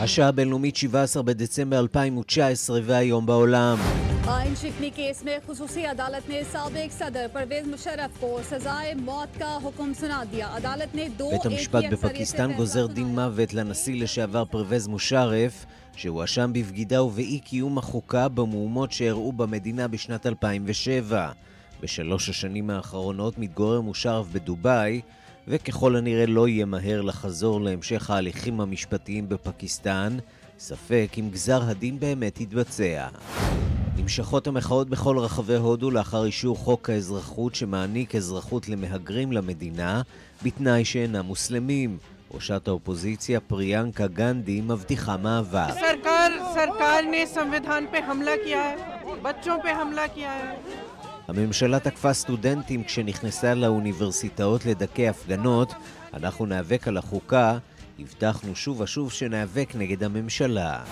השעה הבינלאומית 17 בדצמבר 2019 והיום בעולם आइन शिकनी केस में खसूसी अदालत ने सबक सदर परवेज मुशरफ को सजाए मौत का हुक्म सुना दिया अदालत ने दो בית המשפט בפקיסטן גוזר דין מוות לנשיא לשעבר פרווז מושרף שהואשם בבגידה ובאי קיום החוקה במהומות שאירעו במדינה בשנת 2007. בשלוש השנים האחרונות מתגורר מושרף בדובאי, וככל הנראה לא יהיה מהר לחזור להמשך ההליכים המשפטיים בפקיסטן, ספק אם גזר הדין באמת יתבצע. נמשכות המחאות בכל רחבי הודו לאחר אישור חוק האזרחות שמעניק אזרחות למהגרים למדינה, בתנאי שאינם מוסלמים. ראשת האופוזיציה פריאנקה גנדי מבטיחה מעבר. הממשלה תקפה סטודנטים כשנכנסה לאוניברסיטאות לדכא הפגנות. אנחנו ניאבק על החוקה. הבטחנו שוב ושוב שניאבק נגד הממשלה.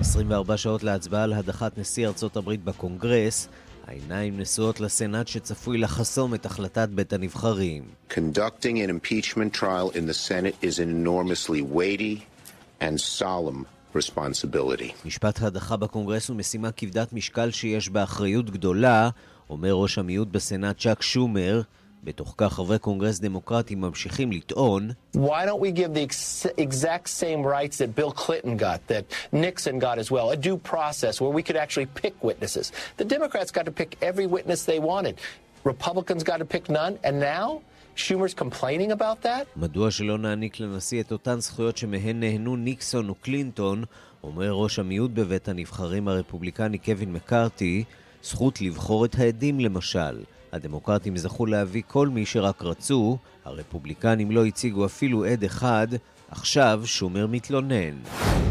24 שעות להצבעה על הדחת נשיא ארצות הברית בקונגרס, העיניים נשואות לסנאט שצפוי לחסום את החלטת בית הנבחרים. Conducting an impeachment trial in the Senate is an enormously weighty and solemn responsibility. משפט הדחה בקונגרס הוא משימה כבדת משקל שיש בה אחריות גדולה, אומר ראש המיעוט בסנאט צ'אק שומר, בתוך כך חברי קונגרס דמוקרטים ממשיכים לטעון Why don't we give the ex exact same rights that Bill Clinton got, that Nixon got as well, a due process where we could actually pick witnesses. The Democrats got to pick every witness they wanted. Republicans got to pick none, and now Schumer's complaining about that? מדוע שלא נעניק לנשיא את אותן זכויות שמהן נהנו ניקסון וקלינטון, אומר ראש המיעוט בבית הנבחרים הרפובליקני קווין מקארתי, זכות לבחור את העדים למשל. הדמוקרטים זכו להביא כל מי שרק רצו, הרפובליקנים לא הציגו אפילו עד אחד, עכשיו שומר מתלונן.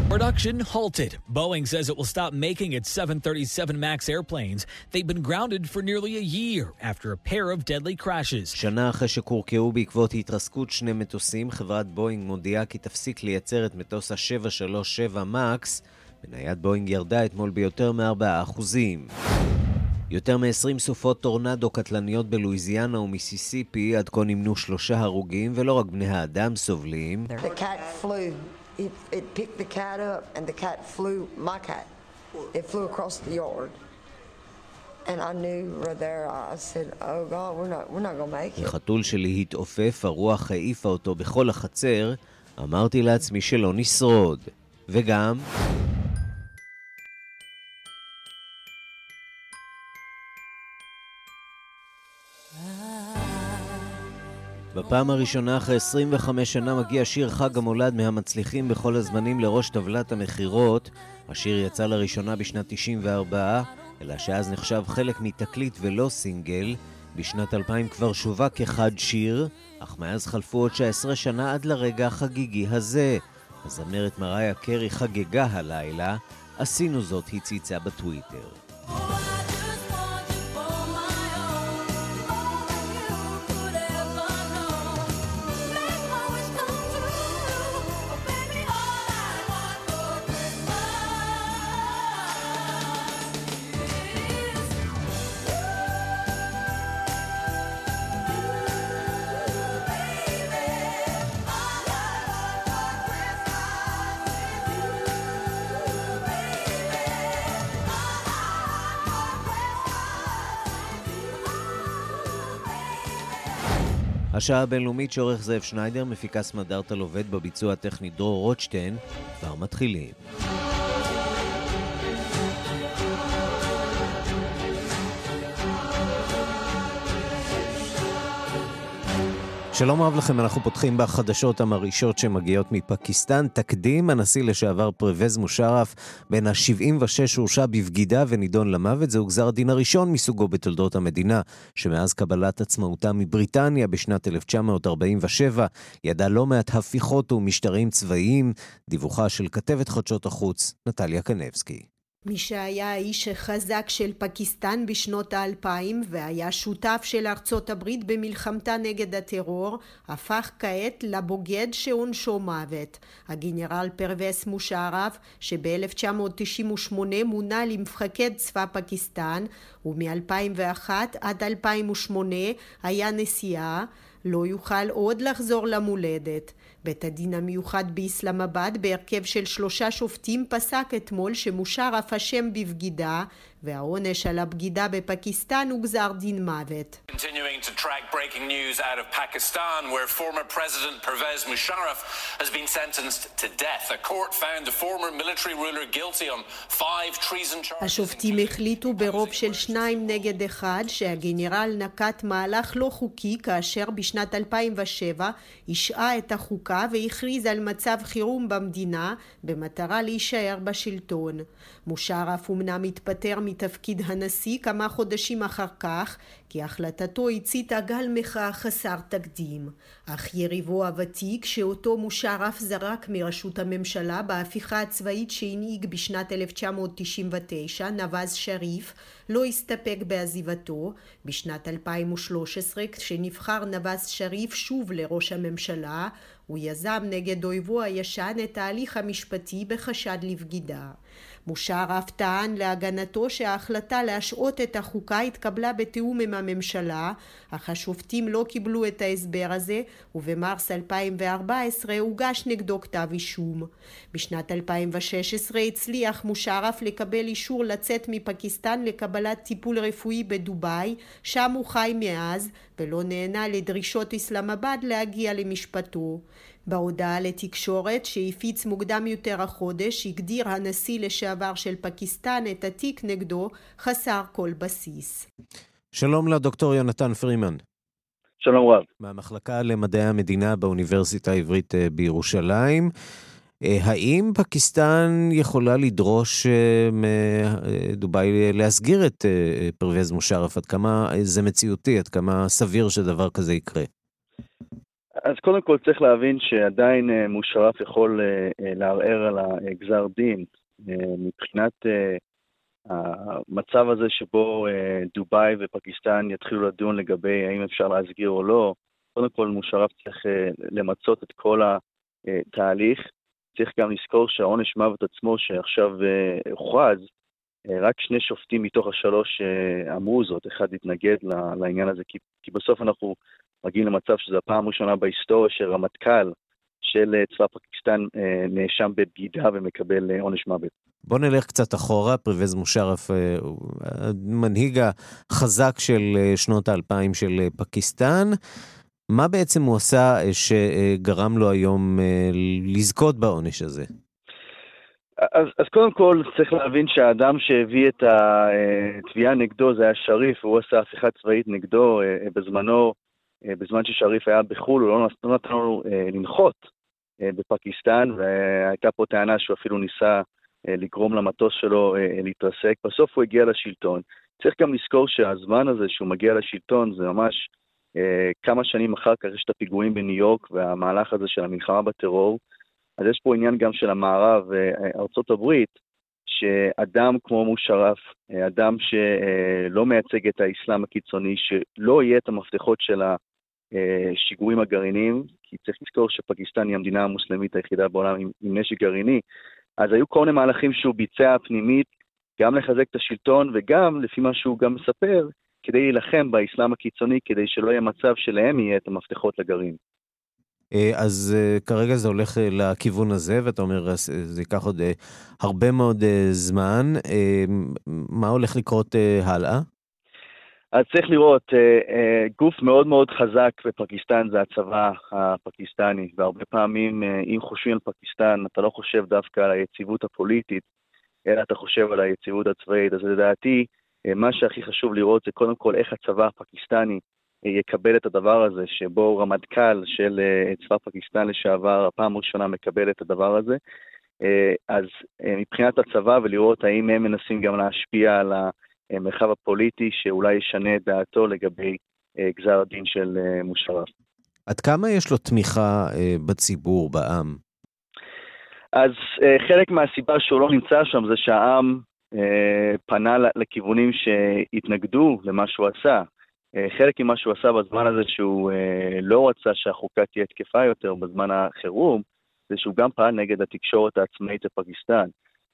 Production halted. Boeing says it will stop making its 737 MAX airplanes. They've been grounded for nearly a year after a pair of deadly crashes. שנה אחרי שקורקעו בעקבות התרסקות שני מטוסים, חברת בואינג מודיעה כי תפסיק לייצר את מטוס ה-737 MAX. מניית בואינג ירדה אתמול ביותר מ-4%. יותר מ-20 סופות טורנדו קטלניות בלואיזיאנה ומיסיסיפי עד כה נמנו שלושה הרוגים, ולא רק בני האדם סובלים. החתול שלי התעופף, הרוח העיפה אותו בכל החצר, אמרתי לעצמי שלא נשרוד. וגם... בפעם הראשונה אחרי 25 שנה מגיע שיר חג המולד מהמצליחים בכל הזמנים לראש טבלת המכירות. השיר יצא לראשונה בשנת 94, אלא שאז נחשב חלק מתקליט ולא סינגל. בשנת 2000 כבר שווק כחד שיר, אך מאז חלפו עוד 19 שנה עד לרגע החגיגי הזה. הזמרת מריה קרי חגגה הלילה, עשינו זאת, הציצה בטוויטר. השעה הבינלאומית שעורך זאב שניידר, מפיקה סמדארטה לובד בביצוע הטכני דרור רוטשטיין, כבר מתחילים. שלום רב לכם, אנחנו פותחים בחדשות המרעישות שמגיעות מפקיסטן. תקדים, הנשיא לשעבר פרווז מושרף, בן ה-76 הורשע בבגידה ונידון למוות. זהו גזר הדין הראשון מסוגו בתולדות המדינה, שמאז קבלת עצמאותה מבריטניה בשנת 1947, ידע לא מעט הפיכות ומשטרים צבאיים. דיווחה של כתבת חדשות החוץ, נטליה קנבסקי. מי שהיה האיש החזק של פקיסטן בשנות האלפיים והיה שותף של ארצות הברית במלחמתה נגד הטרור, הפך כעת לבוגד שעונשו מוות. הגנרל פרווסט מושרף, שב-1998 מונה למפקד צבא פקיסטן, ומ-2001 עד 2008 היה נשיאה, לא יוכל עוד לחזור למולדת. בית הדין המיוחד באסלאמבאד בהרכב של שלושה שופטים פסק אתמול שמושרף אשם בבגידה והעונש על הבגידה בפקיסטן הוא גזר דין מוות. Continuing to track breaking news out of Pakistan where former President Pervez Musharraf has been sentenced to death. A court found the former military ruler guilty on five treason charges. השופטים החליטו ברוב של שניים נגד אחד שהגנרל נקט מהלך לא חוקי כאשר בשנת 2007 השעה את החוקה והכריז על מצב חירום במדינה במטרה להישאר בשלטון. מושרף אמנם התפטר מתפקיד הנשיא כמה חודשים אחר כך, כי החלטתו הציתה גל מחאה חסר תקדים. אך יריבו הוותיק, שאותו מושרף זרק מראשות הממשלה בהפיכה הצבאית שהנהיג בשנת 1999, נווז שריף, לא הסתפק בעזיבתו. בשנת 2013, כשנבחר נווז שריף שוב לראש הממשלה, הוא יזם נגד אויבו הישן את ההליך המשפטי בחשד לבגידה. מושרף טען להגנתו שההחלטה להשעות את החוקה התקבלה בתיאום עם הממשלה, אך השופטים לא קיבלו את ההסבר הזה, ובמרס 2014 הוגש נגדו כתב אישום. בשנת 2016 הצליח מושרף לקבל אישור לצאת מפקיסטן לקבלת טיפול רפואי בדובאי, שם הוא חי מאז, ולא נהנה לדרישות אסלאמבאד להגיע למשפטו. בהודעה לתקשורת שהפיץ מוקדם יותר החודש הגדיר הנשיא לשעבר של פקיסטן את התיק נגדו חסר כל בסיס. שלום לדוקטור יונתן פרימן. שלום רב. מהמחלקה למדעי המדינה באוניברסיטה העברית אה, בירושלים. אה, האם פקיסטן יכולה לדרוש אה, מדובאי להסגיר את פרווז מושרף? עד כמה זה מציאותי? עד כמה סביר שדבר כזה יקרה? אז קודם כל צריך להבין שעדיין אה, מושרף יכול אה, אה, לערער על הגזר דין. מבחינת המצב הזה שבו דובאי ופקיסטן יתחילו לדון לגבי האם אפשר להסגיר או לא, קודם כל מושרף צריך למצות את כל התהליך. צריך גם לזכור שהעונש מוות עצמו שעכשיו הוכרז, רק שני שופטים מתוך השלוש אמרו זאת, אחד התנגד לעניין הזה, כי, כי בסוף אנחנו מגיעים למצב שזו הפעם הראשונה בהיסטוריה שרמטכ"ל של אה, צבא פקיסטן אה, נאשם בבגידה ומקבל אה, עונש מוות. בוא נלך קצת אחורה, פריבז מושרף, המנהיג החזק של שנות האלפיים של פקיסטן. מה בעצם הוא עשה שגרם לו היום לזכות בעונש הזה? אז, אז קודם כל צריך להבין שהאדם שהביא את התביעה נגדו זה היה שריף, והוא עשה הפיכה צבאית נגדו בזמנו. אה, בזמן ששריף היה בחו"ל, הוא לא, לא נתן לנו אה, לנחות אה, בפקיסטן, והייתה פה טענה שהוא אפילו ניסה לגרום למטוס שלו להתרסק. בסוף הוא הגיע לשלטון. צריך גם לזכור שהזמן הזה שהוא מגיע לשלטון זה ממש כמה שנים אחר כך יש את הפיגועים בניו יורק והמהלך הזה של המלחמה בטרור. אז יש פה עניין גם של המערב וארצות הברית, שאדם כמו מושרף, אדם שלא מייצג את האסלאם הקיצוני, שלא יהיה את המפתחות של השיגורים הגרעיניים, כי צריך לזכור שפקיסטן היא המדינה המוסלמית היחידה בעולם עם, עם נשק גרעיני, אז היו כל מיני מהלכים שהוא ביצע פנימית, גם לחזק את השלטון וגם, לפי מה שהוא גם מספר, כדי להילחם באסלאם הקיצוני, כדי שלא יהיה מצב שלהם יהיה את המפתחות לגרעין. אה, אז אה, כרגע זה הולך אה, לכיוון הזה, ואתה אומר, זה ייקח עוד הרבה מאוד זמן. מה הולך לקרות הלאה? אז צריך לראות, גוף מאוד מאוד חזק בפקיסטן זה הצבא הפקיסטני, והרבה פעמים אם חושבים על פקיסטן, אתה לא חושב דווקא על היציבות הפוליטית, אלא אתה חושב על היציבות הצבאית. אז לדעתי, מה שהכי חשוב לראות זה קודם כל איך הצבא הפקיסטני יקבל את הדבר הזה, שבו רמטכ"ל של אה, צבא פקיסטן לשעבר, הפעם הראשונה מקבל את הדבר הזה. אה, אז אה, מבחינת הצבא ולראות האם הם מנסים גם להשפיע על המרחב הפוליטי שאולי ישנה את דעתו לגבי גזר הדין של מושרף. עד כמה יש לו תמיכה בציבור, בעם? אז חלק מהסיבה שהוא לא נמצא שם זה שהעם פנה לכיוונים שהתנגדו למה שהוא עשה. חלק ממה שהוא עשה בזמן הזה שהוא לא רצה שהחוקה תהיה תקפה יותר בזמן החירום, זה שהוא גם פעל נגד התקשורת העצמאית בפקיסטן.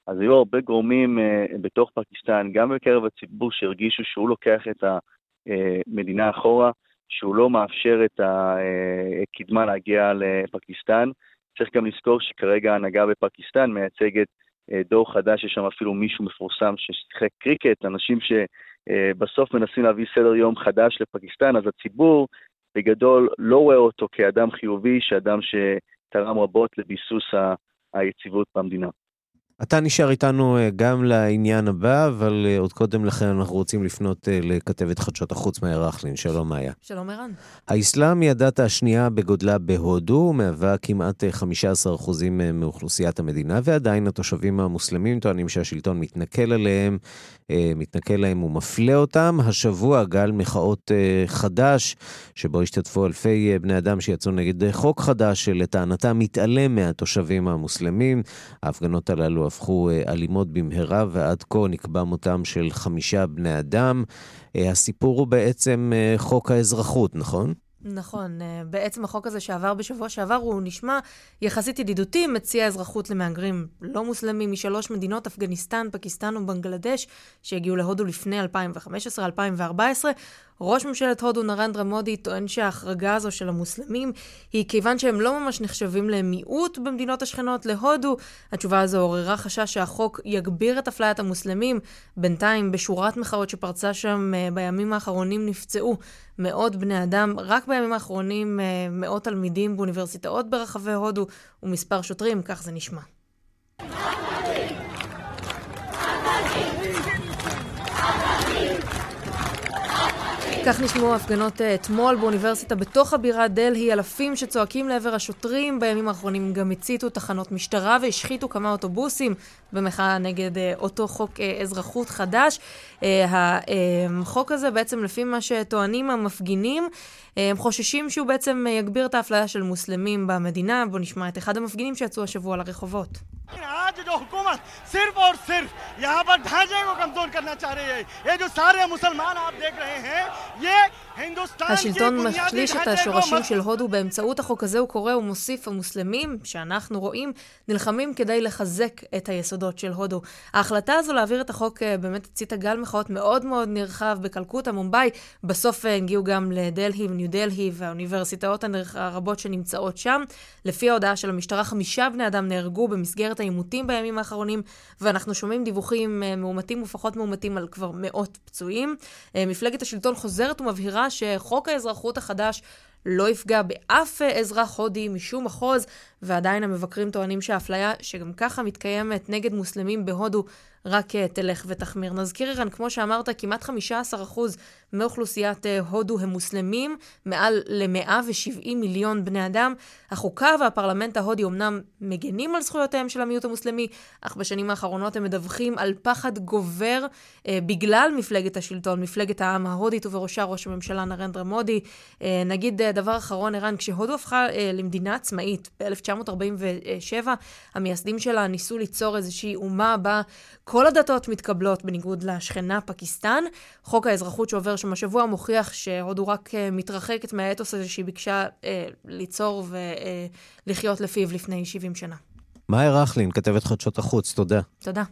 אז היו הרבה גורמים uh, בתוך פקיסטן, גם בקרב הציבור, שהרגישו שהוא לוקח את המדינה אחורה, שהוא לא מאפשר את הקדמה להגיע לפקיסטן. צריך גם לזכור שכרגע ההנהגה בפקיסטן מייצגת דור חדש, יש שם אפילו מישהו מפורסם ששיחק קריקט, אנשים שבסוף מנסים להביא סדר יום חדש לפקיסטן, אז הציבור בגדול לא רואה אותו כאדם חיובי, שאדם שתרם רבות לביסוס היציבות במדינה. אתה נשאר איתנו אה, גם לעניין הבא, אבל אה, עוד קודם לכן אנחנו רוצים לפנות אה, לכתבת חדשות החוץ מאיה רכלין. שלום מאיה. שלום ערן. האסלאם היא הדת השנייה בגודלה בהודו, מהווה כמעט 15% מאוכלוסיית המדינה, ועדיין התושבים המוסלמים טוענים שהשלטון מתנכל עליהם, מתנכל להם ומפלה אותם. השבוע גל מחאות חדש, שבו השתתפו אלפי בני אדם שיצאו נגד חוק חדש, שלטענתם מתעלם מהתושבים המוסלמים. ההפגנות הללו הפכו אה, אלימות במהרה, ועד כה נקבע מותם של חמישה בני אדם. אה, הסיפור הוא בעצם אה, חוק האזרחות, נכון? נכון, בעצם החוק הזה שעבר בשבוע שעבר הוא נשמע יחסית ידידותי, מציע אזרחות למהגרים לא מוסלמים משלוש מדינות, אפגניסטן, פקיסטן ובנגלדש, שהגיעו להודו לפני 2015-2014. ראש ממשלת הודו נרנדרה מודי טוען שההחרגה הזו של המוסלמים היא כיוון שהם לא ממש נחשבים למיעוט במדינות השכנות להודו. התשובה הזו עוררה חשש שהחוק יגביר את אפליית המוסלמים. בינתיים, בשורת מחאות שפרצה שם אה, בימים האחרונים נפצעו מאות בני אדם. רק בימים האחרונים אה, מאות תלמידים באוניברסיטאות ברחבי הודו ומספר שוטרים, כך זה נשמע. כך נשמעו ההפגנות אה, אתמול באוניברסיטה בתוך הבירה דלהי, אלפים שצועקים לעבר השוטרים. בימים האחרונים גם הציתו תחנות משטרה והשחיתו כמה אוטובוסים במחאה נגד אה, אותו חוק אה, אזרחות חדש. החוק הזה בעצם, לפי מה שטוענים המפגינים, הם חוששים שהוא בעצם יגביר את האפליה של מוסלמים במדינה. בואו נשמע את אחד המפגינים שיצאו השבוע לרחובות. यहाँ पर ढांचे को कमज़ोर करना चाह रही है। ये जो सारे मुसलमान आप देख रहे हैं, ये השלטון מחליש את השורשים של הודו באמצעות החוק הזה, הוא קורא ומוסיף, המוסלמים שאנחנו רואים נלחמים כדי לחזק את היסודות של הודו. ההחלטה הזו להעביר את החוק אה, באמת הציתה גל מחאות מאוד מאוד נרחב בקלקוטה, מומבאי. בסוף אה, הגיעו גם לדלהי וניו דלהי והאוניברסיטאות הרבות שנמצאות שם. לפי ההודעה של המשטרה, חמישה בני אדם נהרגו במסגרת העימותים בימים האחרונים, ואנחנו שומעים דיווחים אה, מאומתים ופחות מאומתים על כבר מאות פצועים. מפלגת השלטון חוזרת ומבהירה שחוק האזרחות החדש לא יפגע באף אזרח הודי משום מחוז, ועדיין המבקרים טוענים שהאפליה שגם ככה מתקיימת נגד מוסלמים בהודו רק אה, תלך ותחמיר. נזכיר, אירן, כמו שאמרת, כמעט 15% מאוכלוסיית אה, הודו הם מוסלמים, מעל ל-170 מיליון בני אדם. החוקה והפרלמנט ההודי אמנם מגנים על זכויותיהם של המיעוט המוסלמי, אך בשנים האחרונות הם מדווחים על פחד גובר אה, בגלל מפלגת השלטון, מפלגת העם ההודית, ובראשה ראש הממשלה נרנדרה מודי. אה, נגיד אה, דבר אחרון, ערן, כשהודו הפכה אה, למדינה עצמאית ב-1947, המייסדים שלה ניסו ליצור איזושהי אומה בה כל הדתות מתקבלות בניגוד לשכנה פקיסטן. חוק האזרחות שעובר שם השבוע מוכיח שהודו רק אה, מתרחקת מהאתוס הזה שהיא ביקשה אה, ליצור ולחיות אה, לפיו לפני 70 שנה. מאיה רכלין, כתבת חדשות החוץ, תודה. תודה.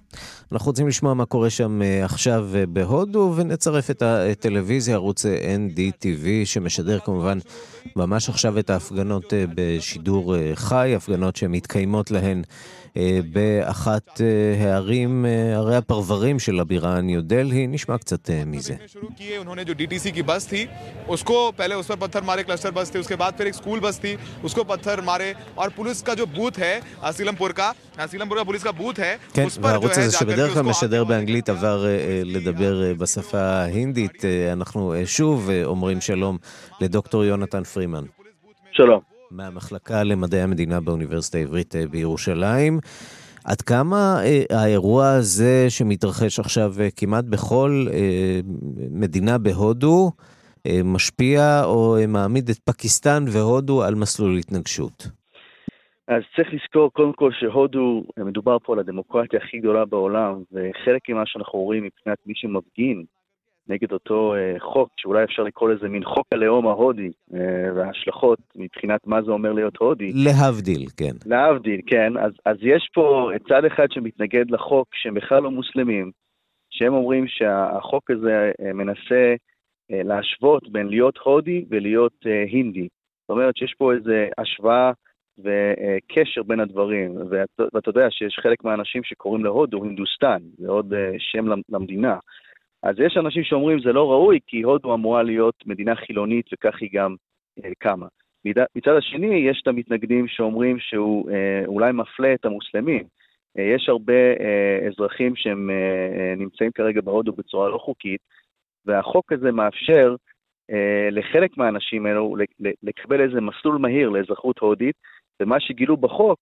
אנחנו רוצים לשמוע מה קורה שם uh, עכשיו uh, בהודו, ונצרף את הטלוויזיה, ערוץ NDTV, שמשדר כמובן ממש עכשיו את ההפגנות בשידור חי, הפגנות שמתקיימות להן באחת הערים, ערי הפרברים של הבירה ניו דלהי. נשמע קצת מזה. כן, והערוץ הזה שבדרך כלל משדר באנגלית עבר לדבר בשפה ההינדית. אנחנו שוב אומרים שלום לדוקטור יונתן פרימן. שלום. מהמחלקה למדעי המדינה באוניברסיטה העברית אה, בירושלים. עד כמה אה, האירוע הזה שמתרחש עכשיו אה, כמעט בכל מדינה בהודו משפיע או מעמיד את פקיסטן והודו על מסלול התנגשות? אז צריך לזכור קודם כל שהודו, מדובר פה על הדמוקרטיה הכי גדולה בעולם, וחלק ממה שאנחנו רואים מבחינת מי שמפגין נגד אותו אה, חוק, שאולי אפשר לקרוא לזה מין חוק הלאום ההודי, אה, וההשלכות מבחינת מה זה אומר להיות הודי. להבדיל, כן. להבדיל, כן. אז, אז יש פה צד אחד שמתנגד לחוק, שהם בכלל לא מוסלמים, שהם אומרים שהחוק הזה אה, מנסה להשוות בין להיות הודי ולהיות הינדי. זאת אומרת שיש פה איזו השוואה וקשר בין הדברים, ואתה, ואתה יודע שיש חלק מהאנשים שקוראים להודו הינדוסטן, זה עוד שם למדינה. אז יש אנשים שאומרים זה לא ראוי כי הודו אמורה להיות מדינה חילונית וכך היא גם קמה. מצד השני, יש את המתנגדים שאומרים שהוא אולי מפלה את המוסלמים. יש הרבה אזרחים שהם נמצאים כרגע בהודו בצורה לא חוקית, והחוק הזה מאפשר אה, לחלק מהאנשים האלו לקבל איזה מסלול מהיר לאזרחות הודית, ומה שגילו בחוק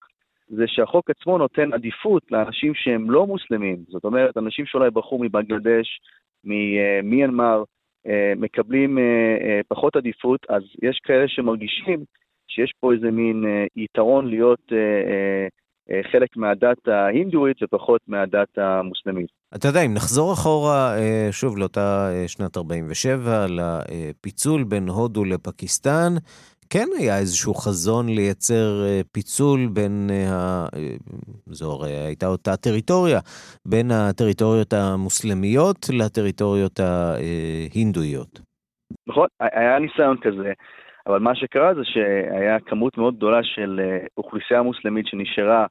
זה שהחוק עצמו נותן עדיפות לאנשים שהם לא מוסלמים, זאת אומרת, אנשים שאולי ברחו מבנגלדש, ממיינמר, אה, מקבלים אה, אה, פחות עדיפות, אז יש כאלה שמרגישים שיש פה איזה מין יתרון להיות חלק מהדת ההינדואית ופחות מהדת המוסלמית. אתה יודע, אם נחזור אחורה, שוב, לאותה שנת 47, לפיצול בין הודו לפקיסטן, כן היה איזשהו חזון לייצר פיצול בין, ה... זו הרי הייתה אותה טריטוריה, בין הטריטוריות המוסלמיות לטריטוריות ההינדואיות. נכון, היה ניסיון כזה. אבל מה שקרה זה שהיה כמות מאוד גדולה של אוכלוסייה מוסלמית שנשארה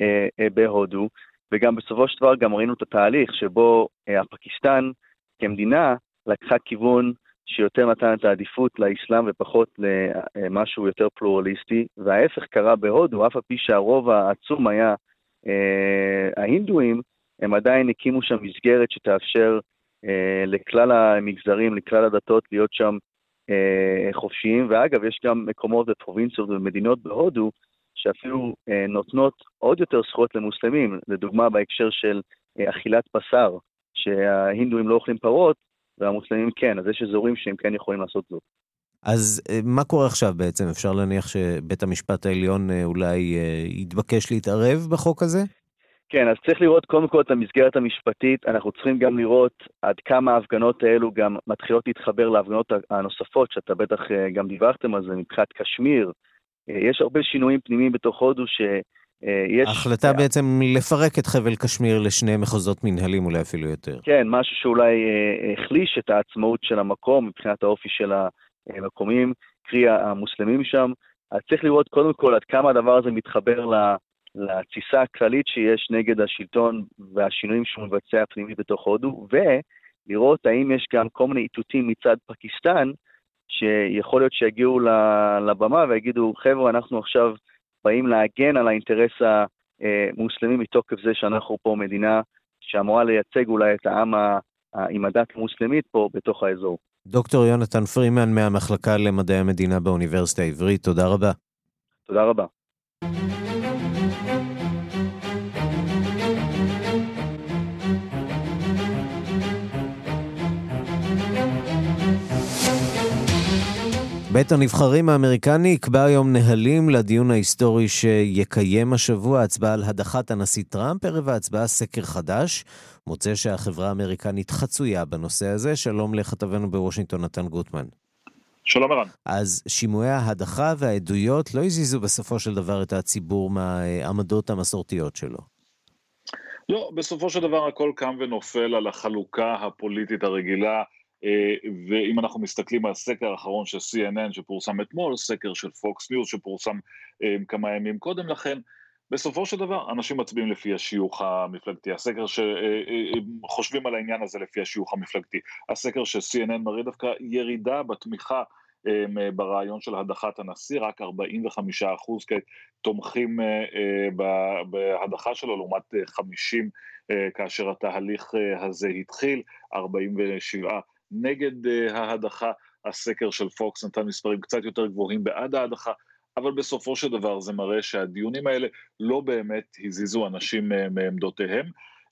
אה, אה, בהודו, וגם בסופו של דבר גם ראינו את התהליך שבו אה, הפקיסטן כמדינה לקחה כיוון שיותר נתן את העדיפות לאסלאם ופחות למשהו יותר פלורליסטי, וההפך קרה בהודו, אף על פי שהרוב העצום היה אה, ההינדואים, הם עדיין הקימו שם מסגרת שתאפשר אה, לכלל המגזרים, לכלל הדתות להיות שם אה, חופשיים, ואגב, יש גם מקומות ופרובינציות ומדינות בהודו שאפילו אה, נותנות עוד יותר זכויות למוסלמים, לדוגמה בהקשר של אה, אכילת בשר, שההינדואים לא אוכלים פרות והמוסלמים כן, אז יש אזורים שהם כן יכולים לעשות זאת. אז אה, מה קורה עכשיו בעצם? אפשר להניח שבית המשפט העליון אה, אולי אה, יתבקש להתערב בחוק הזה? כן, אז צריך לראות קודם כל את המסגרת המשפטית, אנחנו צריכים גם לראות עד כמה ההפגנות האלו גם מתחילות להתחבר להפגנות הנוספות, שאתה בטח גם דיווחתם על זה, מבחינת קשמיר, יש הרבה שינויים פנימיים בתוך הודו שיש... ההחלטה בעצם לפרק את חבל קשמיר לשני מחוזות מנהלים, אולי אפילו יותר. כן, משהו שאולי אה, החליש את העצמאות של המקום מבחינת האופי של המקומים, קרי המוסלמים שם. אז צריך לראות קודם כל עד כמה הדבר הזה מתחבר לתסיסה הכללית שיש נגד השלטון והשינויים שהוא מבצע פנימית בתוך הודו, ולראות האם יש גם כל מיני איתותים מצד פקיסטן, שיכול להיות שיגיעו לבמה ויגידו, חבר'ה, אנחנו עכשיו באים להגן על האינטרס המוסלמי מתוקף זה שאנחנו פה מדינה שאמורה לייצג אולי את העם עם הדת המוסלמית פה בתוך האזור. דוקטור יונתן פרימן מהמחלקה למדעי המדינה באוניברסיטה העברית, תודה רבה. תודה רבה. בית הנבחרים האמריקני יקבע היום נהלים לדיון ההיסטורי שיקיים השבוע הצבעה על הדחת הנשיא טראמפ, ערב ההצבעה סקר חדש. מוצא שהחברה האמריקנית חצויה בנושא הזה. שלום לכתבנו בוושינגטון, נתן גוטמן. שלום ערן. אז שימועי ההדחה והעדויות לא הזיזו בסופו של דבר את הציבור מהעמדות המסורתיות שלו. לא, בסופו של דבר הכל קם ונופל על החלוקה הפוליטית הרגילה ואם אנחנו מסתכלים על הסקר האחרון של CNN שפורסם אתמול, סקר של פוקס ניוז שפורסם אה, כמה ימים קודם לכן, בסופו של דבר אנשים מצביעים לפי השיוך המפלגתי, הסקר שחושבים אה, על העניין הזה לפי השיוך המפלגתי, הסקר של CNN מראה דווקא ירידה בתמיכה ברעיון של הדחת הנשיא, רק 45 אחוז תומכים בהדחה שלו לעומת 50 כאשר התהליך הזה התחיל, 47 נגד אה, ההדחה, הסקר של פוקס נתן מספרים קצת יותר גבוהים בעד ההדחה, אבל בסופו של דבר זה מראה שהדיונים האלה לא באמת הזיזו אנשים אה, מעמדותיהם.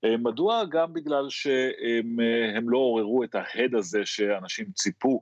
אה, מדוע? גם בגלל שהם לא עוררו את ההד הזה שאנשים ציפו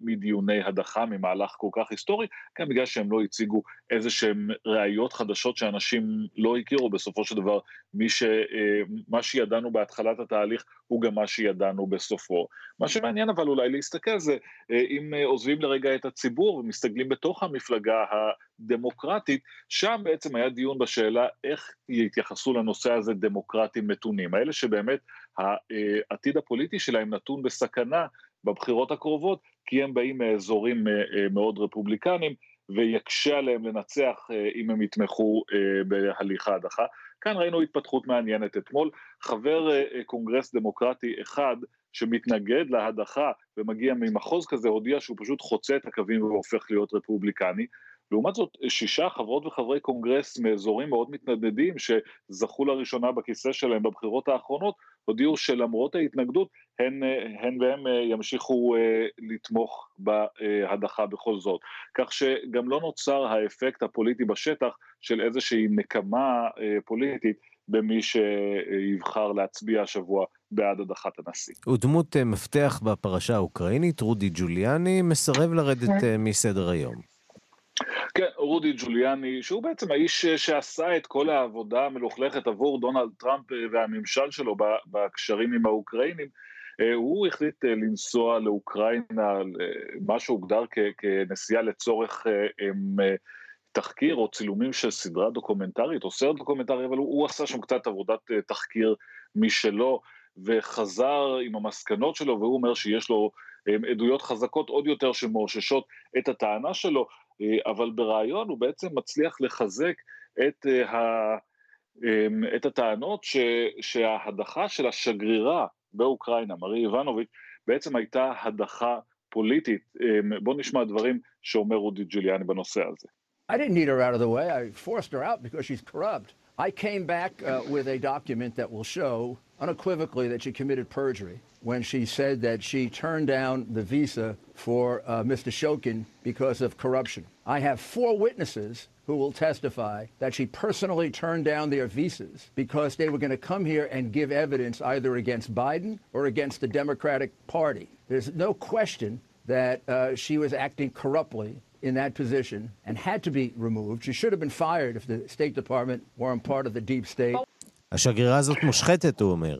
מדיוני הדחה, ממהלך כל כך היסטורי, גם בגלל שהם לא הציגו איזה שהם ראיות חדשות שאנשים לא הכירו, בסופו של דבר מי ש, אה, מה שידענו בהתחלת התהליך הוא גם מה שידענו בסופו. מה שמעניין אבל אולי להסתכל זה, אה, אם אה, עוזבים לרגע את הציבור ומסתגלים בתוך המפלגה הדמוקרטית, שם בעצם היה דיון בשאלה איך יתייחסו לנושא הזה דמוקרטים מתונים, האלה שבאמת העתיד הפוליטי שלהם נתון בסכנה בבחירות הקרובות, כי הם באים מאזורים אה, אה, מאוד רפובליקניים, ויקשה עליהם לנצח אה, אם הם יתמכו בהליך ההדחה. כאן ראינו התפתחות מעניינת אתמול, חבר קונגרס דמוקרטי אחד שמתנגד להדחה ומגיע ממחוז כזה, הודיע שהוא פשוט חוצה את הקווים והופך להיות רפובליקני. לעומת זאת, שישה חברות וחברי קונגרס מאזורים מאוד מתנדדים שזכו לראשונה בכיסא שלהם בבחירות האחרונות, הודיעו שלמרות ההתנגדות, הן, הן והם אה, ימשיכו אה, לתמוך בהדחה בכל זאת. כך שגם לא נוצר האפקט הפוליטי בשטח של איזושהי נקמה אה, פוליטית במי שיבחר להצביע השבוע בעד הדחת הנשיא. הוא דמות מפתח בפרשה האוקראינית, רודי ג'וליאני, מסרב לרדת כן. מסדר היום. כן, רודי ג'וליאני, שהוא בעצם האיש שעשה את כל העבודה המלוכלכת עבור דונלד טראמפ והממשל שלו בקשרים עם האוקראינים, אה, הוא החליט אה, לנסוע לאוקראינה, מה שהוגדר כנסיעה לצורך אה, תחקיר או צילומים של סדרה דוקומנטרית או סרט דוקומנטרי, אבל הוא, הוא עשה שם קצת עבודת תחקיר משלו, וחזר עם המסקנות שלו, והוא אומר שיש לו עדויות חזקות עוד יותר שמאוששות את הטענה שלו. אה, אבל בריאיון הוא בעצם מצליח לחזק את, אה, ה, אמ, את הטענות ש, שההדחה של השגרירה באוקראינה, מרי איבנוביץ', בעצם הייתה הדחה פוליטית. אמ, בואו נשמע דברים שאומר רודי ג'וליאני בנושא הזה. I didn't need her out of the way, I forced her out because she's corrupt. I came back uh, with a document that will show unequivocally that she committed perjury. when she said that she turned down the visa for uh, Mr. Shokin because of corruption. I have four witnesses who will testify that she personally turned down their visas because they were going to come here and give evidence either against Biden or against the Democratic Party. There's no question that uh, she was acting corruptly in that position and had to be removed. She should have been fired if the State Department weren't part of the deep state. השגרירה הזאת מושחתת, הוא אומר.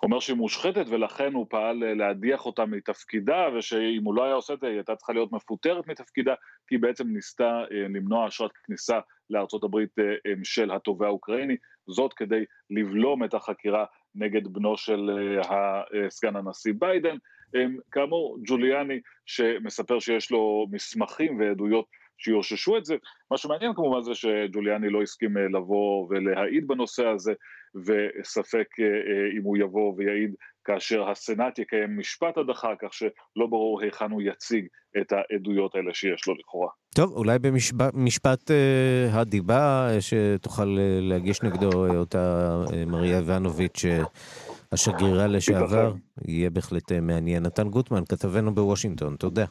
הוא אומר שהיא מושחתת ולכן הוא פעל אה, להדיח אותה מתפקידה ושאם הוא לא היה עושה את זה היא הייתה צריכה להיות מפוטרת מתפקידה כי היא בעצם ניסתה אה, למנוע אשרת כניסה לארצות הברית אה, של התובע האוקראיני זאת כדי לבלום את החקירה נגד בנו של סגן הנשיא ביידן כאמור ג'וליאני שמספר שיש לו מסמכים ועדויות שיאוששו את זה. מה שמעניין כמובן זה שג'וליאני לא הסכים לבוא ולהעיד בנושא הזה, וספק אה, אה, אם הוא יבוא ויעיד כאשר הסנאט יקיים משפט הדחה, כך שלא ברור היכן הוא יציג את העדויות האלה שיש לו לכאורה. טוב, אולי במשפט אה, הדיבה שתוכל להגיש נגדו אותה מריה איבנוביץ', השגרירה לשעבר, יהיה בהחלט מעניין. נתן גוטמן, כתבנו בוושינגטון, תודה.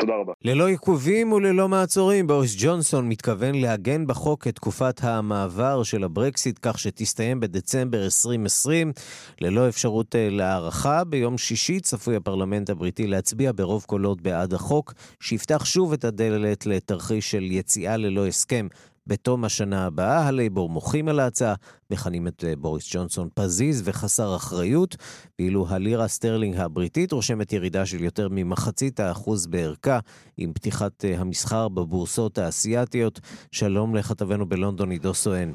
תודה רבה. ללא עיכובים וללא מעצורים, בוריס ג'ונסון מתכוון לעגן בחוק את תקופת המעבר של הברקסיט כך שתסתיים בדצמבר 2020, ללא אפשרות אה, להארכה. ביום שישי צפוי הפרלמנט הבריטי להצביע ברוב קולות בעד החוק, שיפתח שוב את הדלת לתרחיש של יציאה ללא הסכם בתום השנה הבאה. הלייבור מוחים על ההצעה, מכנים את אה, בוריס ג'ונסון פזיז וחסר אחריות, ואילו הלירה סטרלינג הבריטית רושמת ירידה של יותר ממחצית האחוז בערכה, עם פתיחת אה, המסחר בבורסות האסייתיות. שלום לכתבנו בלונדון, עידו סואן.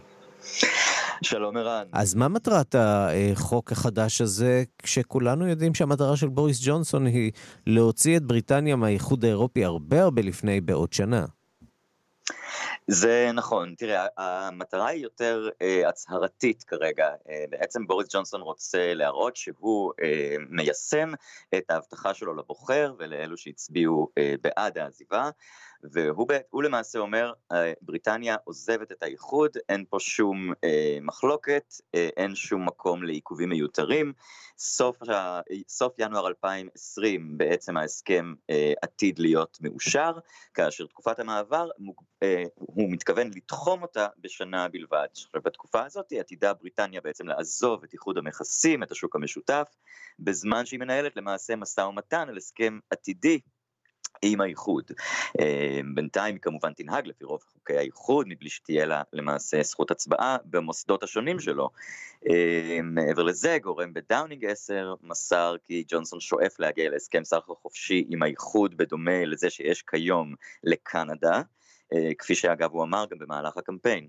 שלום ערן. אז מה מטרת החוק החדש הזה, כשכולנו יודעים שהמטרה של בוריס ג'ונסון היא להוציא את בריטניה מהאיחוד האירופי הרבה הרבה לפני בעוד שנה? זה נכון, תראה, המטרה היא יותר אה, הצהרתית כרגע. אה, בעצם בוריס ג'ונסון רוצה להראות שהוא אה, מיישם את ההבטחה שלו לבוחר ולאלו שהצביעו אה, בעד העזיבה, והוא למעשה אומר, אה, בריטניה עוזבת את האיחוד, אין פה שום אה, מחלוקת, אה, אין שום מקום לעיכובים מיותרים. סוף, סוף ינואר 2020 בעצם ההסכם אה, עתיד להיות מאושר, כאשר תקופת המעבר מוג, הוא מתכוון לתחום אותה בשנה בלבד. עכשיו בתקופה הזאת עתידה בריטניה בעצם לעזוב את איחוד המכסים, את השוק המשותף, בזמן שהיא מנהלת למעשה משא ומתן על הסכם עתידי עם האיחוד. אה, בינתיים היא כמובן תנהג לפי רוב חוקי האיחוד, מבלי שתהיה לה למעשה זכות הצבעה במוסדות השונים שלו. אה, מעבר לזה, גורם בדאונינג 10 מסר כי ג'ונסון שואף להגיע להסכם סחר חופשי עם האיחוד, בדומה לזה שיש כיום לקנדה, כפי שאגב הוא אמר גם במהלך הקמפיין.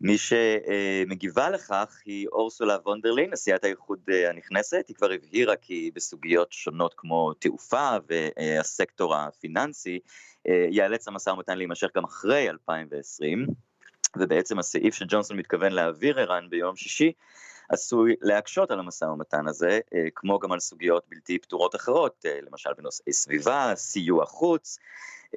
מי שמגיבה לכך היא אורסולה וונדרלין, נשיאת האיחוד אה, הנכנסת, היא כבר הבהירה כי בסוגיות שונות כמו תעופה והסקטור הפיננסי, אה, ייאלץ המשא ומתן להימשך גם אחרי 2020, ובעצם הסעיף שג'ונסון מתכוון להעביר ערן ביום שישי, עשוי להקשות על המשא ומתן הזה, אה, כמו גם על סוגיות בלתי פתורות אחרות, למשל בנושאי סביבה, סיוע חוץ,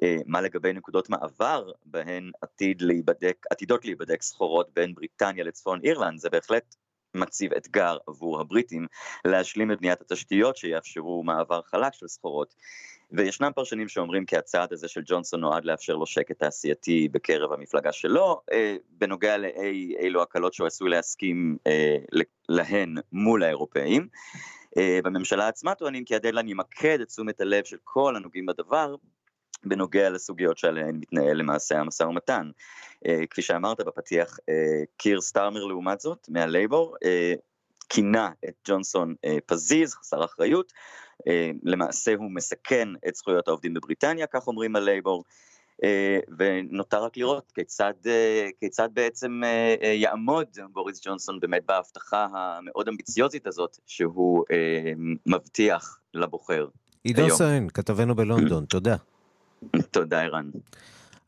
אה, מה לגבי נקודות מעבר בהן עתיד להיבדק, עתידות להיבדק סחורות בין בריטניה לצפון אירלנד, זה בהחלט מציב אתגר עבור הבריטים להשלים את בניית התשתיות שיאפשרו מעבר חלק של סחורות. וישנם פרשנים שאומרים כי הצעד הזה של ג'ונסון נועד לאפשר לו שקט תעשייתי בקרב המפלגה שלו, אה, בנוגע לאילו הקלות שהוא עשוי להסכים אה, להן מול האירופאים. אה, בממשלה עצמה טוענים כי הדדליין ימקד את תשומת הלב של כל הנוגעים בדבר בנוגע לסוגיות שעליהן מתנהל למעשה המשא ומתן. כפי שאמרת בפתיח, קיר סטארמר לעומת זאת, מהלייבור, כינה את ג'ונסון uh, פזיז, חסר אחריות, uh, למעשה הוא מסכן את זכויות העובדים בבריטניה, כך אומרים הלייבור. Uh, ונותר רק לראות כיצד, כיצד בעצם יעמוד בוריס ג'ונסון באמת בהבטחה המאוד אמביציוזית הזאת שהוא מבטיח לבוחר. עידו סהן, כתבנו בלונדון, תודה. תודה, ערן.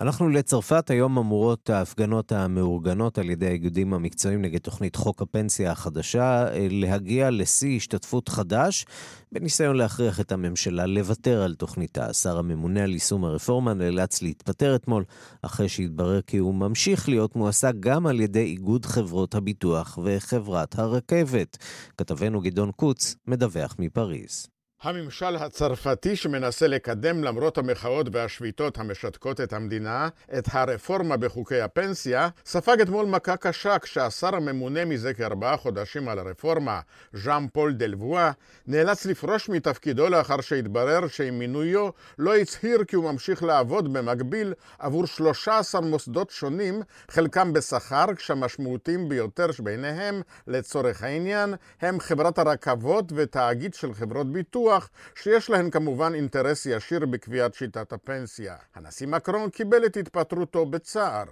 אנחנו לצרפת, היום אמורות ההפגנות המאורגנות על ידי האיגודים המקצועיים נגד תוכנית חוק הפנסיה החדשה אה, להגיע לשיא השתתפות חדש, בניסיון להכריח את הממשלה לוותר על תוכניתה. השר הממונה על יישום הרפורמה נאלץ להתפטר אתמול, אחרי שהתברר כי הוא ממשיך להיות מועסק גם על ידי איגוד חברות הביטוח וחברת הרכבת. כתבנו גדעון קוץ מדווח מפריז. הממשל הצרפתי שמנסה לקדם למרות המחאות והשביתות המשתקות את המדינה את הרפורמה בחוקי הפנסיה, ספג אתמול מכה קשה כשהשר הממונה מזה כארבעה חודשים על הרפורמה, ז'אן פול דלבואה, נאלץ לפרוש מתפקידו לאחר שהתברר שעם מינויו לא הצהיר כי הוא ממשיך לעבוד במקביל עבור 13 מוסדות שונים, חלקם בשכר, כשהמשמעותיים ביותר שביניהם, לצורך העניין, הם חברת הרכבות ותאגיד של חברות ביטוח בטוח שיש להן כמובן אינטרס ישיר בקביעת שיטת הפנסיה. הנשיא מקרון קיבל את התפטרותו בצער.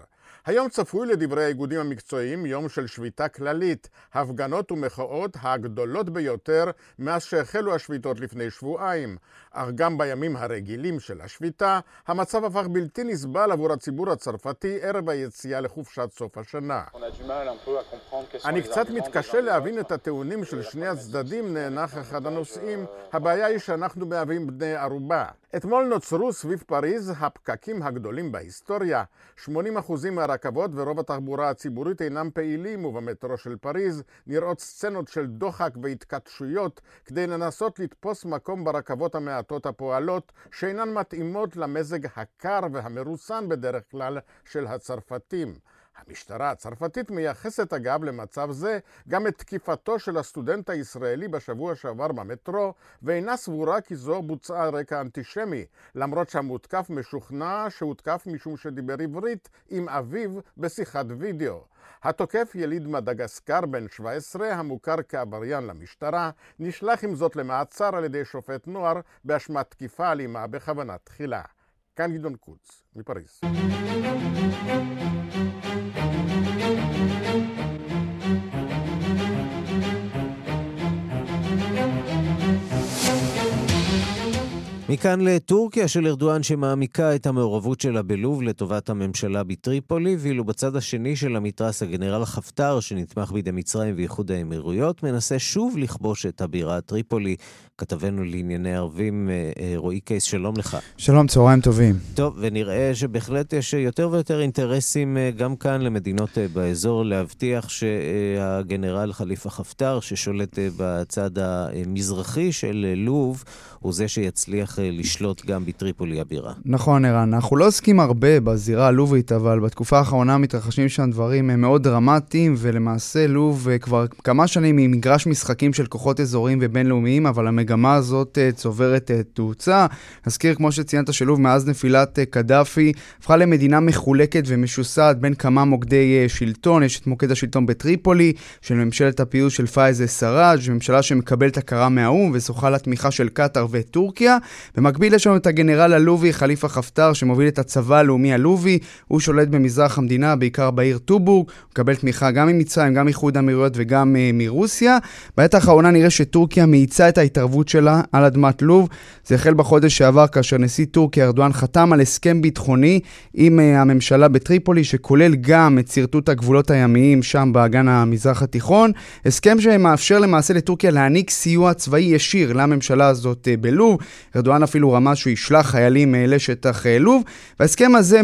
היום צפוי לדברי האיגודים המקצועיים יום של שביתה כללית, הפגנות ומחאות הגדולות ביותר מאז שהחלו השביתות לפני שבועיים. אך גם בימים הרגילים של השביתה, המצב הפך בלתי נסבל עבור הציבור הצרפתי ערב היציאה לחופשת סוף השנה. אני קצת מתקשה להבין את הטיעונים של שני הצדדים, נאנח אחד הנושאים. הבעיה היא שאנחנו מהווים בני ערובה. אתמול נוצרו סביב פריז הפקקים הגדולים בהיסטוריה. 80% מהרכבות ורוב התחבורה הציבורית אינם פעילים, ובמטרו של פריז נראות סצנות של דוחק והתכתשויות כדי לנסות לתפוס מקום ברכבות המעטות הפועלות, שאינן מתאימות למזג הקר והמרוסן בדרך כלל של הצרפתים. המשטרה הצרפתית מייחסת אגב למצב זה גם את תקיפתו של הסטודנט הישראלי בשבוע שעבר במטרו, ואינה סבורה כי זו בוצעה על רקע אנטישמי, למרות שהמותקף משוכנע שהותקף משום שדיבר עברית עם אביו בשיחת וידאו. התוקף יליד מדגסקר בן 17, המוכר כעבריין למשטרה, נשלח עם זאת למעצר על ידי שופט נוער באשמת תקיפה אלימה בכוונת תחילה. כאן גדעון קוץ, מפריז. מכאן לטורקיה של ארדואן שמעמיקה את המעורבות שלה בלוב לטובת הממשלה בטריפולי, ואילו בצד השני של המתרס הגנרל חפטר, שנתמך בידי מצרים ואיחוד האמירויות, מנסה שוב לכבוש את הבירה טריפולי. כתבנו לענייני ערבים, אה, אה, רועי קייס, שלום לך. שלום, צהריים טובים. טוב, ונראה שבהחלט יש יותר ויותר אינטרסים אה, גם כאן למדינות באזור להבטיח שהגנרל חליפה חפטר, ששולט בצד המזרחי של לוב, הוא זה שיצליח לשלוט גם בטריפולי הבירה. נכון, ערן. אנחנו לא עוסקים הרבה בזירה הלובית, אבל בתקופה האחרונה מתרחשים שם דברים מאוד דרמטיים, ולמעשה לוב כבר כמה שנים היא מגרש משחקים של כוחות אזוריים ובינלאומיים, אבל המגמה הזאת צוברת תאוצה. נזכיר, כמו שציינת, שלוב מאז נפילת קדאפי הפכה למדינה מחולקת ומשוסעת בין כמה מוקדי שלטון. יש את מוקד השלטון בטריפולי, של ממשלת הפיוס של פייזה סראג', ממשלה שמקבלת הכרה מהאו"ם וזוכה לתמיכה של קטאר וטורקיה. במקביל יש לנו את הגנרל הלובי, חליפה חפטר, שמוביל את הצבא הלאומי הלובי. הוא שולט במזרח המדינה, בעיקר בעיר טובורג. הוא מקבל תמיכה גם ממצרים, גם מאיחוד האמירויות וגם uh, מרוסיה. בעת האחרונה נראה שטורקיה מאיצה את ההתערבות שלה על אדמת לוב. זה החל בחודש שעבר כאשר נשיא טורקיה ארדואן חתם על הסכם ביטחוני עם uh, הממשלה בטריפולי, שכולל גם את שרטוט הגבולות הימיים שם באגן המזרח התיכון. הסכם שמאפשר למעשה לטורקיה להעניק סיוע צבאי ישיר לממשלה הזאת uh, בלוב. ארדואן אפילו רמז שהוא ישלח חיילים uh, לשטח uh, לוב. וההסכם הזה,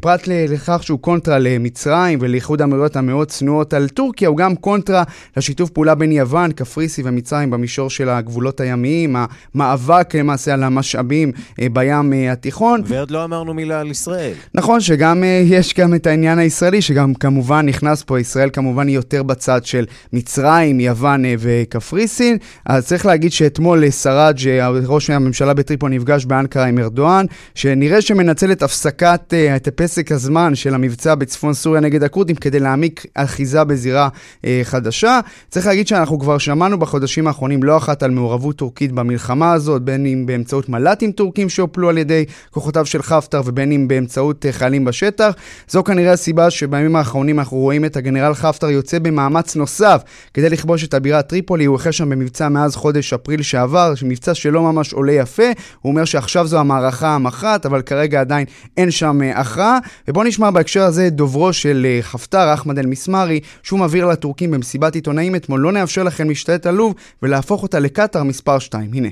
פרט לכך שהוא קונטרה למצרים ולאיחוד האמירויות המאוד צנועות על טורקיה, הוא גם קונטרה לשיתוף פעולה בין יוון, קפריסי ומצרים במישור של הגבולות הימיים, המאבק למעשה על המשאבים בים התיכון. ועוד לא אמרנו מילה על ישראל. נכון, שגם יש גם את העניין הישראלי, שגם כמובן נכנס פה, ישראל כמובן היא יותר בצד של מצרים, יוון וקפריסין. אז צריך להגיד שאתמול סראג', ראש הממשלה בטריפול, נפגש באנקרה עם ארדואן, שנראה שמנצל את הפסקת, uh, את פסק הזמן של המבצע בצפון סוריה נגד הכורדים כדי להעמיק אחיזה בזירה uh, חדשה. צריך להגיד שאנחנו כבר שמענו בחודשים האחרונים לא אחת על מעורבות טורקית במלחמה הזאת, בין אם באמצעות מל"טים טורקים שהופלו על ידי כוחותיו של חפטר ובין אם באמצעות uh, חיילים בשטח. זו כנראה הסיבה שבימים האחרונים אנחנו רואים את הגנרל חפטר יוצא במאמץ נוסף כדי לכבוש את הבירה טריפולי. הוא החל שם במבצע מאז חודש אפריל שעבר, מבצע שלא ממש עולה יפה. הוא אומר שעכשיו זו המערכה המכרעת, אבל כרגע עדיין אין שם uh, הכרעה. ובואו נשמע בהקשר הזה את דוברו של uh, חפטר, אחמד אל-מסמרי, שהוא מבהיר לטורקים במסיבת עיתונאים אתמול, לא נאפשר לכם להשתלט על לוב ולהפוך אותה לקטאר מספר 2. הנה.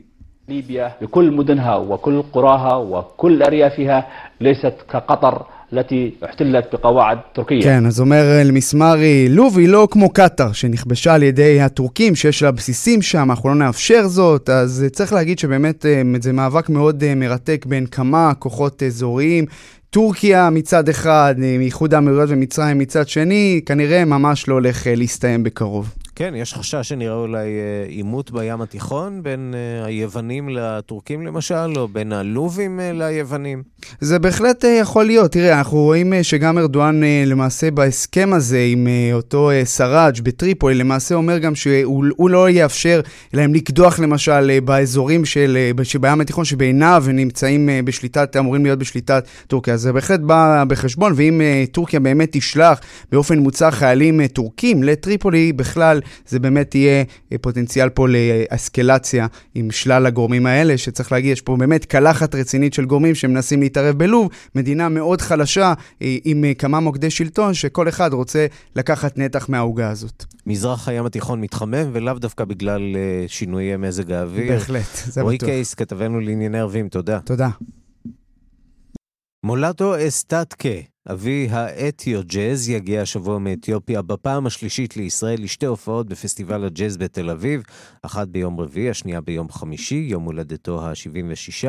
ليبيا بكل مدنها وكل قراها وكل أريافها ليست كقطر التي احتلت بقواعد تركية. כן, אז אומר אל-מסמרי, לוב היא לא כמו קטאר, שנכבשה על ידי הטורקים, שיש לה בסיסים שם, אנחנו לא נאפשר זאת, אז צריך להגיד שבאמת זה מאבק מאוד מרתק בין כמה כוחות אזוריים. טורקיה מצד אחד, מאיחוד האמירויות ומצרים מצד שני, כנראה ממש לא הולך להסתיים בקרוב. כן, יש חשש שנראה אולי עימות בים התיכון בין היוונים לטורקים למשל, או בין הלובים ליוונים. זה בהחלט יכול להיות. תראה, אנחנו רואים שגם ארדואן למעשה בהסכם הזה עם אותו סראג' בטריפולי, למעשה אומר גם שהוא לא יאפשר להם לקדוח למשל באזורים של, שבים התיכון שבעיניו נמצאים בשליטת, אמורים להיות בשליטת טורקיה. זה בהחלט בא בחשבון, ואם טורקיה באמת תשלח באופן מוצר חיילים טורקים לטריפולי, בכלל זה באמת יהיה פוטנציאל פה לאסקלציה עם שלל הגורמים האלה, שצריך להגיד, יש פה באמת קלחת רצינית של גורמים שמנסים להתערב בלוב, מדינה מאוד חלשה עם כמה מוקדי שלטון, שכל אחד רוצה לקחת נתח מהעוגה הזאת. מזרח הים התיכון מתחמם, ולאו דווקא בגלל שינויי מזג האוויר. בהחלט, זה בטוח. רועי קייס, כתבנו לענייני ערבים, תודה. תודה. מולטו אסטטקה, אבי האתיו-ג'אז, יגיע השבוע מאתיופיה בפעם השלישית לישראל לשתי הופעות בפסטיבל הג'אז בתל אביב, אחת ביום רביעי, השנייה ביום חמישי, יום הולדתו ה-76.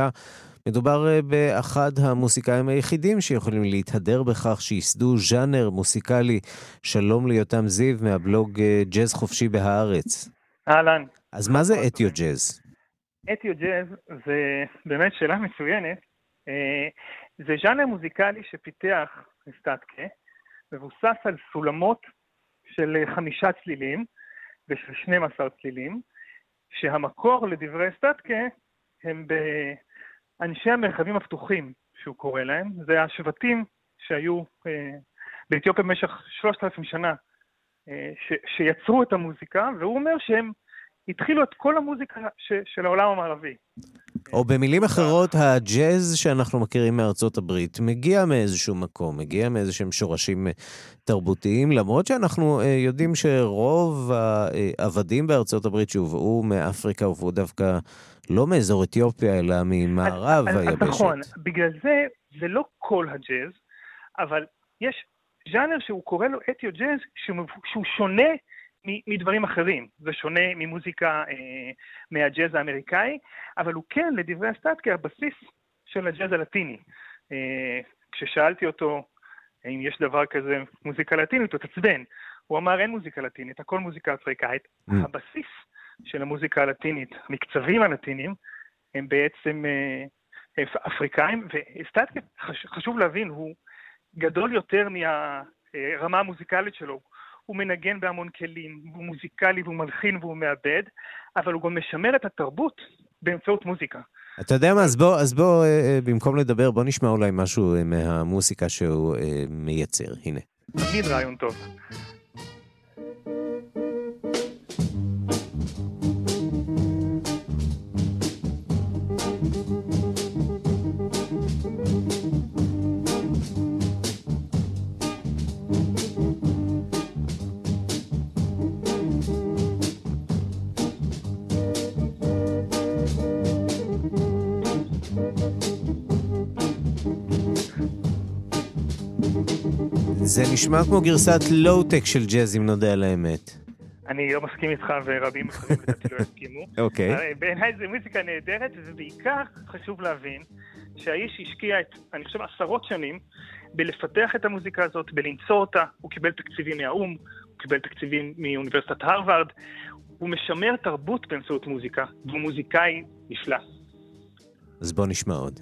מדובר באחד המוסיקאים היחידים שיכולים להתהדר בכך שייסדו ז'אנר מוסיקלי. שלום ליותם זיו מהבלוג ג'אז חופשי בהארץ. אהלן. אז מה זה אתיו-ג'אז? אתיו-ג'אז זה באמת שאלה מצוינת. זה ז'אנר מוזיקלי שפיתח סטטקה, מבוסס על סולמות של חמישה צלילים ושל 12 צלילים, שהמקור לדברי סטטקה הם באנשי המרחבים הפתוחים, שהוא קורא להם. זה השבטים שהיו אה, באתיופיה במשך 3,000 שנה, אה, ש, שיצרו את המוזיקה, והוא אומר שהם התחילו את כל המוזיקה ש, של העולם המערבי. או במילים אחרות, הג'אז שאנחנו מכירים מארצות הברית מגיע מאיזשהו מקום, מגיע מאיזשהם שורשים תרבותיים, למרות שאנחנו יודעים שרוב העבדים בארצות הברית שהובאו מאפריקה הובאו דווקא לא מאזור אתיופיה, אלא ממערב היבשת. נכון, בגלל זה זה לא כל הג'אז, אבל יש ז'אנר שהוא קורא לו אתיו-ג'אז, שהוא שונה מדברים אחרים. זה שונה ממוזיקה אה, מהג'אז האמריקאי, אבל הוא כן, לדברי הסטטקה, הבסיס של הג'אז הלטיני. אה, כששאלתי אותו האם יש דבר כזה מוזיקה לטינית, הוא התעצבן. הוא אמר אין מוזיקה לטינית, הכל מוזיקה אפריקאית. Mm. הבסיס של המוזיקה הלטינית, המקצבים הלטינים, הם בעצם אה, אפריקאים, וסטטקה, חשוב להבין, הוא גדול יותר מהרמה המוזיקלית שלו. הוא מנגן בהמון כלים, הוא מוזיקלי והוא מלחין והוא מעבד, אבל הוא גם משמר את התרבות באמצעות מוזיקה. אתה יודע מה, אז בוא, אז בוא, אה, אה, במקום לדבר, בוא נשמע אולי משהו מהמוסיקה שהוא מייצר. הנה. תמיד רעיון טוב. זה נשמע כמו גרסת לואו-טק של ג'אז, אם נודה על האמת. אני לא מסכים איתך ורבים אחרים לדעתי לא יסכימו. אוקיי. בעיניי זו מוזיקה נהדרת, ובעיקר חשוב להבין שהאיש השקיע את, אני חושב, עשרות שנים בלפתח את המוזיקה הזאת, בלמצוא אותה. הוא קיבל תקציבים מהאו"ם, הוא קיבל תקציבים מאוניברסיטת הרווארד. הוא משמר תרבות באמצעות מוזיקה, והוא מוזיקאי נפלא. אז בוא נשמע עוד.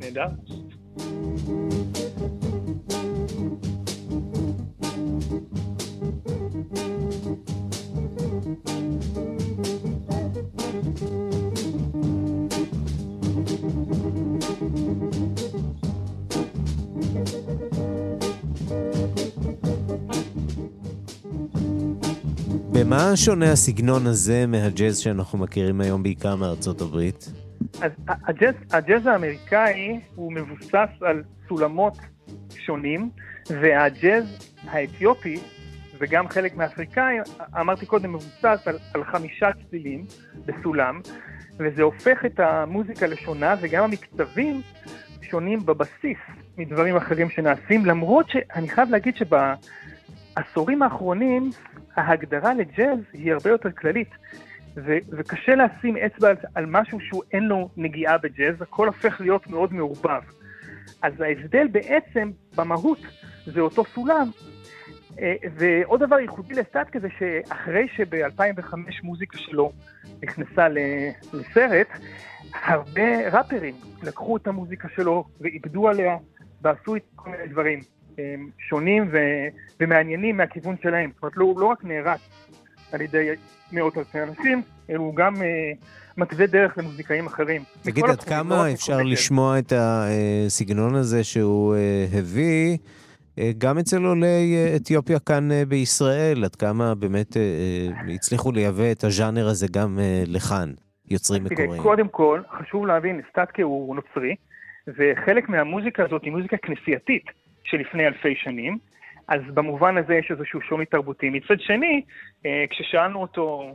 נהדר. במה שונה הסגנון הזה מהג'אז שאנחנו מכירים היום בעיקר מארצות הברית? אז הג'אז, הג'אז האמריקאי הוא מבוסס על סולמות שונים, והג'אז האתיופי, וגם חלק מהאפריקאי, אמרתי קודם, מבוסס על, על חמישה צלילים בסולם, וזה הופך את המוזיקה לשונה, וגם המקצבים שונים בבסיס מדברים אחרים שנעשים, למרות שאני חייב להגיד שבעשורים האחרונים ההגדרה לג'אז היא הרבה יותר כללית, ו- וקשה לשים אצבע על, על משהו שהוא אין לו נגיעה בג'אז, הכל הופך להיות מאוד מעורבב. אז ההבדל בעצם במהות זה אותו סולם. אה, ועוד דבר ייחודי לסטאטקה זה שאחרי שב-2005 מוזיקה שלו נכנסה לסרט, הרבה ראפרים לקחו את המוזיקה שלו ועיבדו עליה ועשו את כל מיני דברים. שונים ו, ומעניינים מהכיוון שלהם. זאת אומרת, לא, לא רק נערץ על ידי מאות אלפי אנשים, אלא הוא גם אה, מתווה דרך למוזיקאים אחרים. תגיד, עד כמה לא אפשר לשמוע את הסגנון הזה שהוא אה, הביא? אה, גם אצל עולי אה, אתיופיה כאן אה, בישראל, עד כמה באמת הצליחו לייבא את הז'אנר הזה גם לכאן, יוצרים מקוריים. קודם כל, חשוב להבין, סטטקה הוא נוצרי, וחלק מהמוזיקה הזאת היא מוזיקה כנסייתית. שלפני אלפי שנים, אז במובן הזה יש איזשהו שוני תרבותי. מצד שני, אה, כששאלנו אותו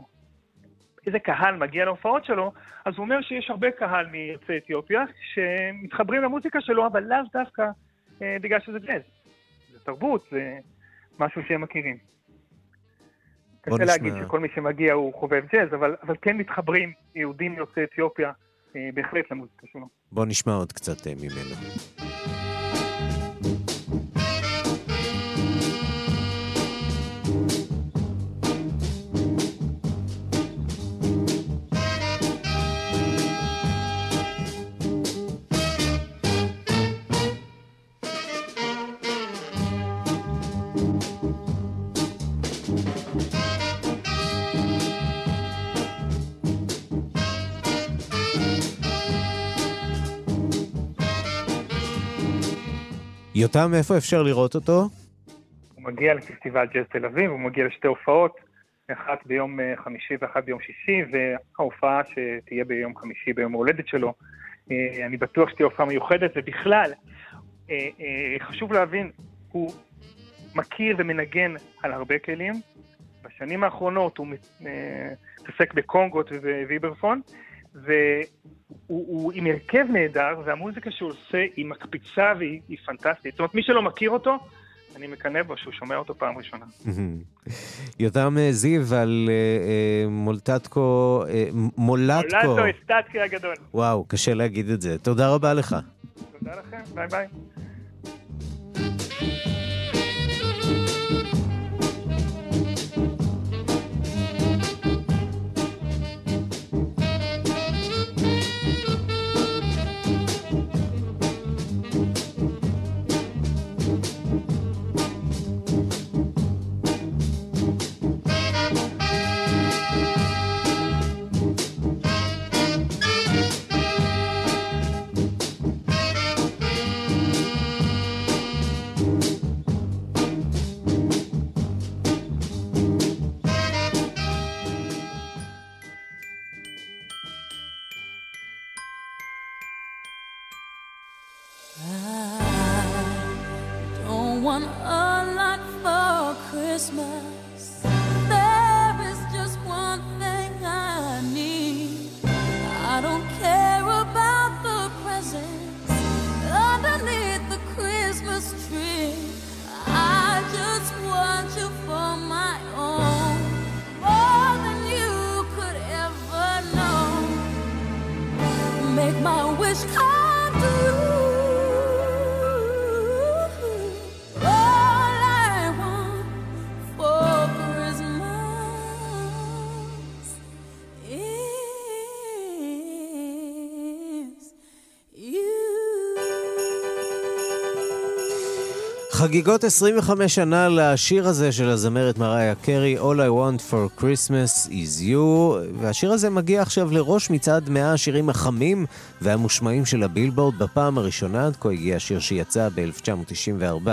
איזה קהל מגיע להופעות שלו, אז הוא אומר שיש הרבה קהל מיוצאי אתיופיה שמתחברים למוזיקה שלו, אבל לאו דווקא אה, בגלל שזה ג'אז. זה תרבות, זה משהו שהם מכירים. קשה להגיד שכל מי שמגיע הוא חובב ג'אז, אבל, אבל כן מתחברים יהודים יוצאי אתיופיה אה, בהחלט למוזיקה שלו. בוא נשמע עוד קצת ממנו. יותם, איפה אפשר לראות אותו? הוא מגיע לפסטיבל ג'אז תל אביב, הוא מגיע לשתי הופעות, אחת ביום אה, חמישי ואחת ביום שישי, וההופעה שתהיה ביום חמישי ביום ההולדת שלו. אה, אני בטוח שתהיה הופעה מיוחדת, ובכלל, אה, חשוב להבין, הוא מכיר ומנגן על הרבה כלים. בשנים האחרונות הוא מתעסק בקונגות ובוויברפון, והוא עם הרכב נהדר, והמוזיקה שהוא עושה היא מקפיצה והיא פנטסטית. זאת אומרת, מי שלא מכיר אותו, אני מקנא בו שהוא שומע אותו פעם ראשונה. יותם זיו על מולטטקו, מולטקו. מולטו אסטטקי הגדול. וואו, קשה להגיד את זה. תודה רבה לך. תודה לכם, ביי ביי. חגיגות 25 שנה לשיר הזה של הזמרת מריה קרי, All I Want for Christmas is You, והשיר הזה מגיע עכשיו לראש מצעד 100 השירים החמים והמושמעים של הבילבורד. בפעם הראשונה עד כה הגיע השיר שיצא ב-1994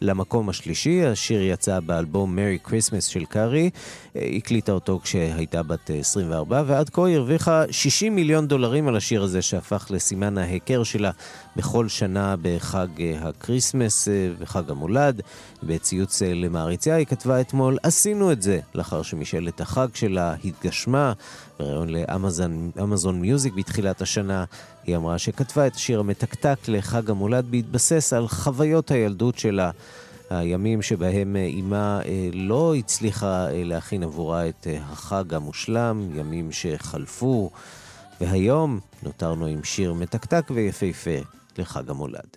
למקום השלישי. השיר יצא באלבום Merry Christmas של קארי. הקליטה אותו כשהייתה בת 24, ועד כה היא הרוויחה 60 מיליון דולרים על השיר הזה שהפך לסימן ההיכר שלה בכל שנה בחג הקריסמס, בחג המולד. בציוץ למעריציה היא כתבה אתמול, עשינו את זה, לאחר שמשאלת החג שלה התגשמה. בריאיון לאמזון מיוזיק בתחילת השנה, היא אמרה שכתבה את השיר המתקתק לחג המולד בהתבסס על חוויות הילדות שלה. הימים שבהם אימה אה, לא הצליחה אה, להכין עבורה את אה, החג המושלם, ימים שחלפו, והיום נותרנו עם שיר מתקתק ויפהפה לחג המולד.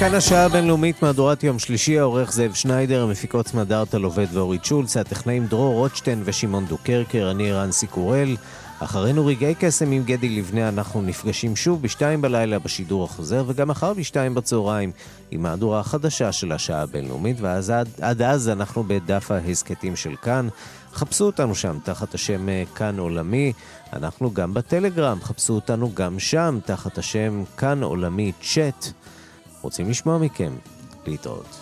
כאן השעה הבינלאומית, מהדורת יום שלישי, העורך זאב שניידר, המפיקות סמדארטה לובד ואורית שולץ, הטכנאים דרור רוטשטיין ושמעון דוקרקר, אני רנסי קורל. אחרינו רגעי קסם עם גדי לבנה, אנחנו נפגשים שוב בשתיים בלילה בשידור החוזר, וגם מחר בשתיים בצהריים עם מהדורה החדשה של השעה הבינלאומית, ואז עד, עד אז אנחנו בדף ההסכתים של כאן. חפשו אותנו שם תחת השם אה, כאן עולמי, אנחנו גם בטלגרם, חפשו אותנו גם שם תחת השם כאן עולמי צ'אט. רוצים לשמוע מכם. להתראות.